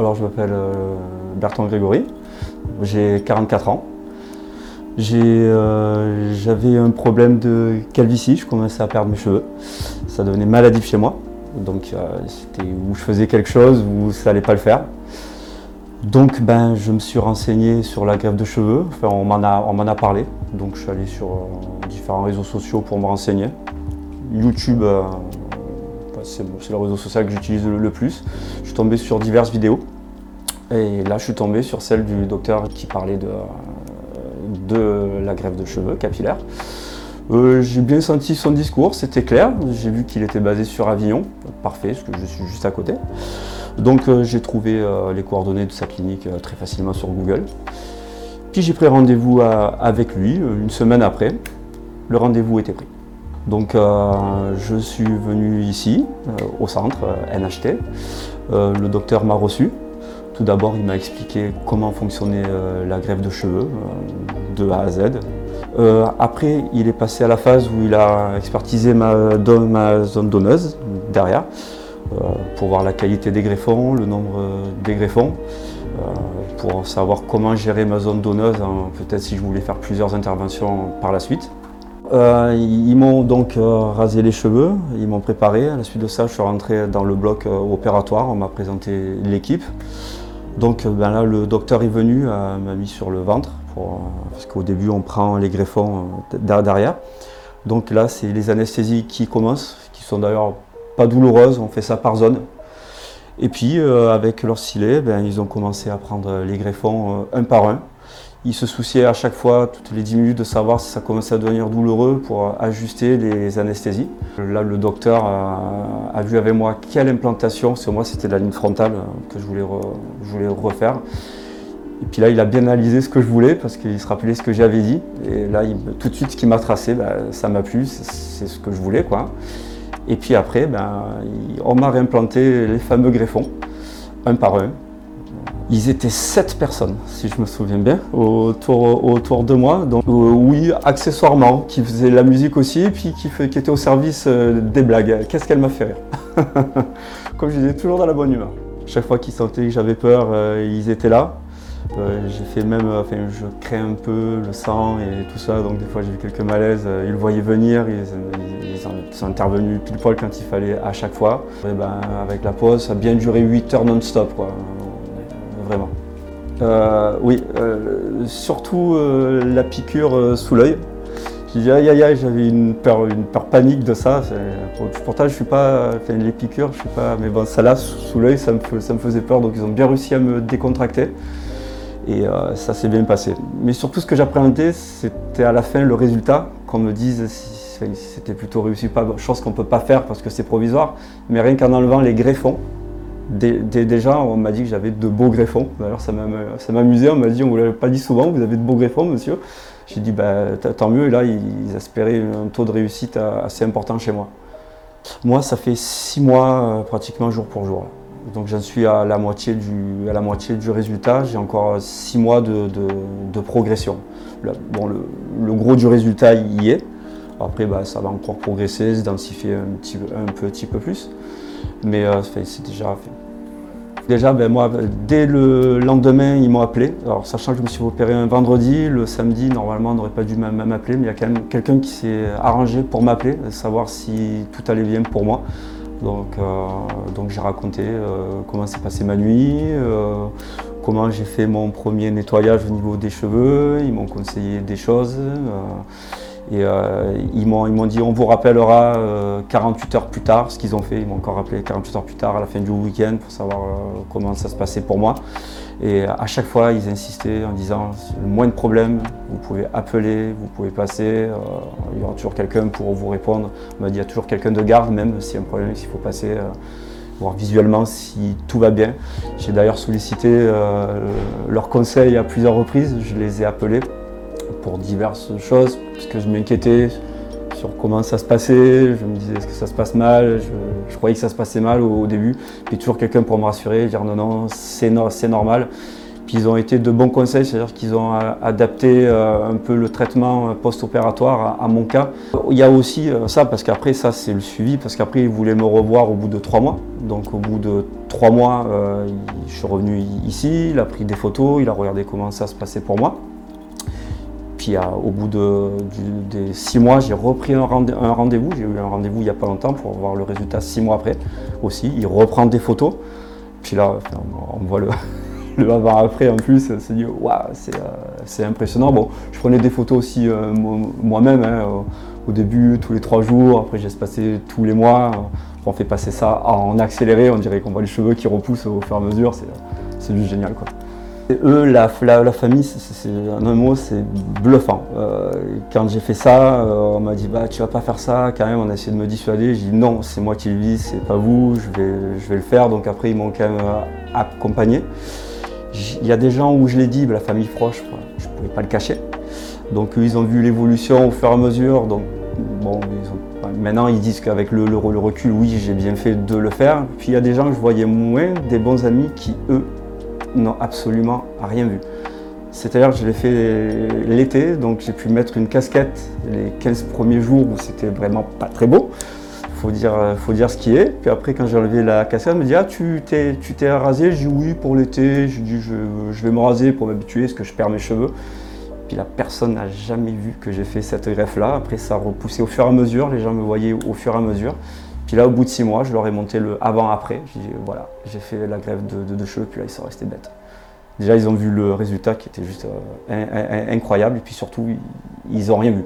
Alors je m'appelle euh, Bertrand Grégory, j'ai 44 ans. euh, J'avais un problème de calvitie, je commençais à perdre mes cheveux. Ça devenait maladif chez moi. Donc euh, c'était où je faisais quelque chose ou ça allait pas le faire. Donc ben, je me suis renseigné sur la greffe de cheveux, enfin, on m'en a, parlé. Donc je suis allé sur différents réseaux sociaux pour me renseigner. YouTube, c'est le réseau social que j'utilise le, plus. Je suis tombé sur diverses vidéos. Et là je suis tombé sur celle du docteur qui parlait de, la greffe de cheveux capillaire. Euh, j'ai bien senti son discours, c'était clair. J'ai vu qu'il était basé sur Avignon, parfait, parce que je suis juste à côté. Donc euh, j'ai trouvé euh, les coordonnées de sa clinique très facilement sur Google. Puis j'ai pris rendez-vous avec lui une semaine après. Le rendez-vous était pris. Donc euh, je suis venu ici, euh, au centre euh, NHT. Le docteur m'a reçu. Tout d'abord, il m'a expliqué comment fonctionnait la greffe de cheveux de A à Z. Après, il est passé à la phase où il a expertisé ma, zone donneuse derrière pour voir la qualité des greffons, le nombre des greffons, pour savoir comment gérer ma zone donneuse, hein, peut-être si je voulais faire plusieurs interventions par la suite. Euh, ils m'ont donc euh, rasé les cheveux, ils m'ont préparé. À la suite de ça, je suis rentré dans le bloc euh, opératoire, on m'a présenté l'équipe. Donc ben là, le docteur est venu, m'a mis sur le ventre, parce qu'au début, on prend les greffons derrière. Donc là, c'est les anesthésies qui commencent, qui sont d'ailleurs pas douloureuses, on fait ça par zone. Et puis, avec leur stylet, ben, ils ont commencé à prendre les greffons un par un. Ils se souciaient à chaque fois, toutes les 10 minutes, de savoir si ça commençait à devenir douloureux pour euh, ajuster les anesthésies. Là, le docteur a, a vu avec moi quelle implantation, que moi, c'était la ligne frontale euh, que je voulais, refaire. Et puis là, il a bien analysé ce que je voulais parce qu'il se rappelait ce que j'avais dit. Et là, il- tout de suite, ce qu'il m'a tracé, ben, ça m'a plu, c'est ce que je voulais. Quoi. Et puis après, ben, il- on m'a réimplanté les fameux greffons, un par un. Ils étaient sept personnes, si je me souviens bien, autour, autour de moi. Donc, euh, oui, accessoirement, qui faisaient la musique aussi, puis qui, fait- qui étaient au service euh, des blagues. Qu'est-ce qu'elle m'a fait rire? Comme je disais, toujours dans la bonne humeur. Chaque fois qu'ils sentaient que j'avais peur, euh, ils étaient là. J'ai fait même, enfin, je crée un peu le sang et tout ça, donc des fois j'ai eu quelques malaises. Ils le voyaient venir, ils, ils- ils ont- ils sont intervenus pile poil quand il fallait à chaque fois. Et ben, avec la pause, ça a bien duré 8 heures non-stop, Euh, oui, euh, surtout euh, la piqûre sous l'œil. J'ai dit aïe aïe aïe, j'avais une peur, panique de ça. Pourtant, je suis pas, les piqûres, je suis pas, mais bon, ça là sous l'œil, ça me, ça me faisait peur, donc ils ont bien réussi à me décontracter. Et ça s'est bien passé. Mais surtout, ce que j'appréhendais, c'était à la fin le résultat, qu'on me dise si, si c'était plutôt réussi ou pas. Chose qu'on ne peut pas faire parce que c'est provisoire. Mais rien qu'en enlevant les greffons, dé- dé- déjà, on m'a dit que j'avais de beaux greffons. D'ailleurs, ça m'a- ça m'amusait. On m'a dit, on ne vous l'avait pas dit souvent, vous avez de beaux greffons, monsieur. J'ai dit, bah, tant mieux. Et là, ils espéraient un taux de réussite assez important chez moi. Moi, ça fait six mois, euh, pratiquement jour pour jour. Donc j'en suis à la moitié du, à la moitié du résultat. J'ai encore six mois de, de- progression. Le, bon, le gros du résultat y est. Après, bah, ça va encore progresser, se densifier un petit, un petit peu plus. Mais euh, c'est déjà fait. Déjà, ben, moi, dès le lendemain, ils m'ont appelé. Alors, sachant que je me suis opéré un vendredi, le samedi, normalement, on n'aurait pas dû m'a- m'appeler, mais il y a quand même quelqu'un qui s'est arrangé pour m'appeler, savoir si tout allait bien pour moi. Donc, euh, donc j'ai raconté euh, comment s'est passée ma nuit, comment j'ai fait mon premier nettoyage au niveau des cheveux. Ils m'ont conseillé des choses. Euh, et euh, ils m'ont dit on vous rappellera euh, 48 heures plus tard, ce qu'ils ont fait. Ils m'ont encore rappelé 48 heures plus tard à la fin du week-end pour savoir euh, comment ça se passait pour moi. Et à chaque fois, ils insistaient en disant le moindre problème, vous pouvez appeler, vous pouvez passer, euh, il y aura toujours quelqu'un pour vous répondre. On m'a dit il y a toujours quelqu'un de garde, même s'il y a un problème, s'il faut passer, euh, voir visuellement si tout va bien. J'ai d'ailleurs sollicité euh, leurs conseils à plusieurs reprises, je les ai appelés pour diverses choses, parce que je m'inquiétais sur comment ça se passait, je me disais est-ce que ça se passe mal, je, croyais que ça se passait mal au, début, puis toujours quelqu'un pour me rassurer, dire non non c'est no- c'est normal. Puis ils ont été de bons conseils, c'est-à-dire qu'ils ont adapté un peu le traitement post-opératoire à, mon cas. Il y a aussi ça, parce qu'après, ça c'est le suivi, parce qu'après ils voulaient me revoir au bout de trois mois. Donc au bout de trois mois, je suis revenu ici, il a pris des photos, il a regardé comment ça se passait pour moi. Puis au bout de, des six mois, j'ai repris un, rendez-vous. J'ai eu un rendez-vous il n'y a pas longtemps pour voir le résultat six mois après aussi. Il reprend des photos. Puis là, on voit le, le avant-après en plus. C'est dit, waouh, euh, c'est impressionnant. Bon, je prenais des photos aussi euh, moi-même. Hein, au début, tous les trois jours. Après, j'ai passé tous les mois. On fait passer ça en accéléré. On dirait qu'on voit les cheveux qui repoussent au fur et à mesure. C'est juste génial. Quoi. Eux, la, famille, c'est un mot, c'est bluffant. Euh, quand j'ai fait ça, euh, on m'a dit bah tu vas pas faire ça, quand même, on a essayé de me dissuader. J'ai dit non, c'est moi qui le vis, c'est pas vous, je vais, je vais le faire. Donc après, ils m'ont quand même euh, accompagné. Il y a des gens où je l'ai dit, la famille proche, je ne pouvais pas le cacher. Donc ils ont vu l'évolution au fur et à mesure. Donc bon, maintenant ils disent qu'avec le, le, recul, oui, j'ai bien fait de le faire. Puis il y a des gens que je voyais moins, des bons amis qui eux n'ont absolument rien vu. C'est-à-dire que je l'ai fait l'été, donc j'ai pu mettre une casquette les 15 premiers jours où c'était vraiment pas très beau. Faut dire, faut dire ce qui est. Puis après, quand j'ai enlevé la casquette, elle me dit Ah, tu t'es, tu t'es rasé? Je dis Oui, pour l'été. Je dis je, vais me raser pour m'habituer, parce que je perds mes cheveux. Puis la personne n'a jamais vu que j'ai fait cette greffe-là. Après, ça a repoussé au fur et à mesure. Les gens me voyaient au fur et à mesure. Puis là, au bout de six mois, je leur ai monté le avant-après. J'ai dit, voilà, j'ai fait la grève de, cheveux, puis là, ils sont restés bêtes. Déjà, ils ont vu le résultat qui était juste euh, incroyable, et puis surtout, ils n'ont rien vu.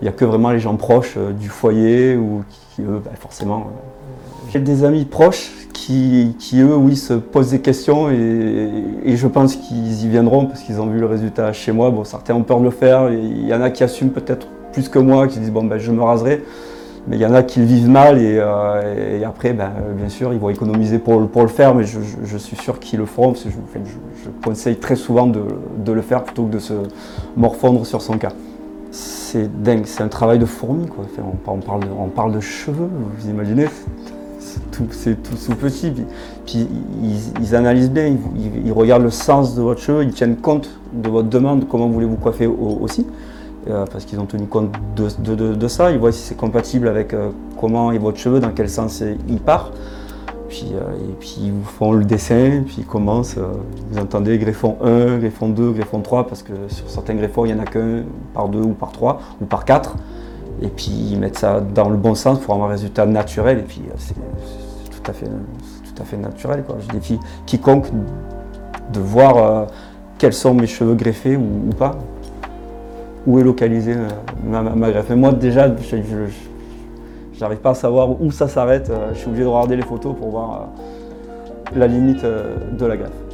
Il n'y a que vraiment les gens proches euh, du foyer, ou qui, eux, ben, forcément. Euh, j'ai des amis proches qui, eux, oui, se posent des questions, et, et je pense qu'ils y viendront parce qu'ils ont vu le résultat chez moi. Bon, certains ont peur de le faire, il y en a qui assument peut-être plus que moi, qui disent, bon, ben, je me raserai. Mais il y en a qui le vivent mal et, euh, après, ben, bien sûr, ils vont économiser pour, le faire, mais je, suis sûr qu'ils le feront parce que je, conseille très souvent de, le faire plutôt que de se morfondre sur son cas. C'est dingue, c'est un travail de fourmi. On, parle de, cheveux, vous imaginez? C'est tout, tout, petit. Puis, ils, analysent bien, ils, regardent le sens de votre cheveu, ils tiennent compte de votre demande, comment voulez-vous coiffer aussi. Euh, parce qu'ils ont tenu compte de, ça. Ils voient si c'est compatible avec euh, comment est votre cheveu, dans quel sens il part. Puis, euh, et puis ils vous font le dessin, puis ils commencent. vous entendez greffon 1, greffon 2, greffon 3, parce que sur certains greffons, il n'y en a qu'un par 2 ou par 3 ou par 4. Et puis ils mettent ça dans le bon sens pour avoir un résultat naturel. Et puis c'est tout, à fait, tout à fait naturel. Je défie quiconque de voir quels sont mes cheveux greffés ou pas où est localisée euh, ma, greffe. Et moi déjà, je n'arrive pas à savoir où ça s'arrête. Euh, je suis obligé de regarder les photos pour voir euh, la limite de la greffe.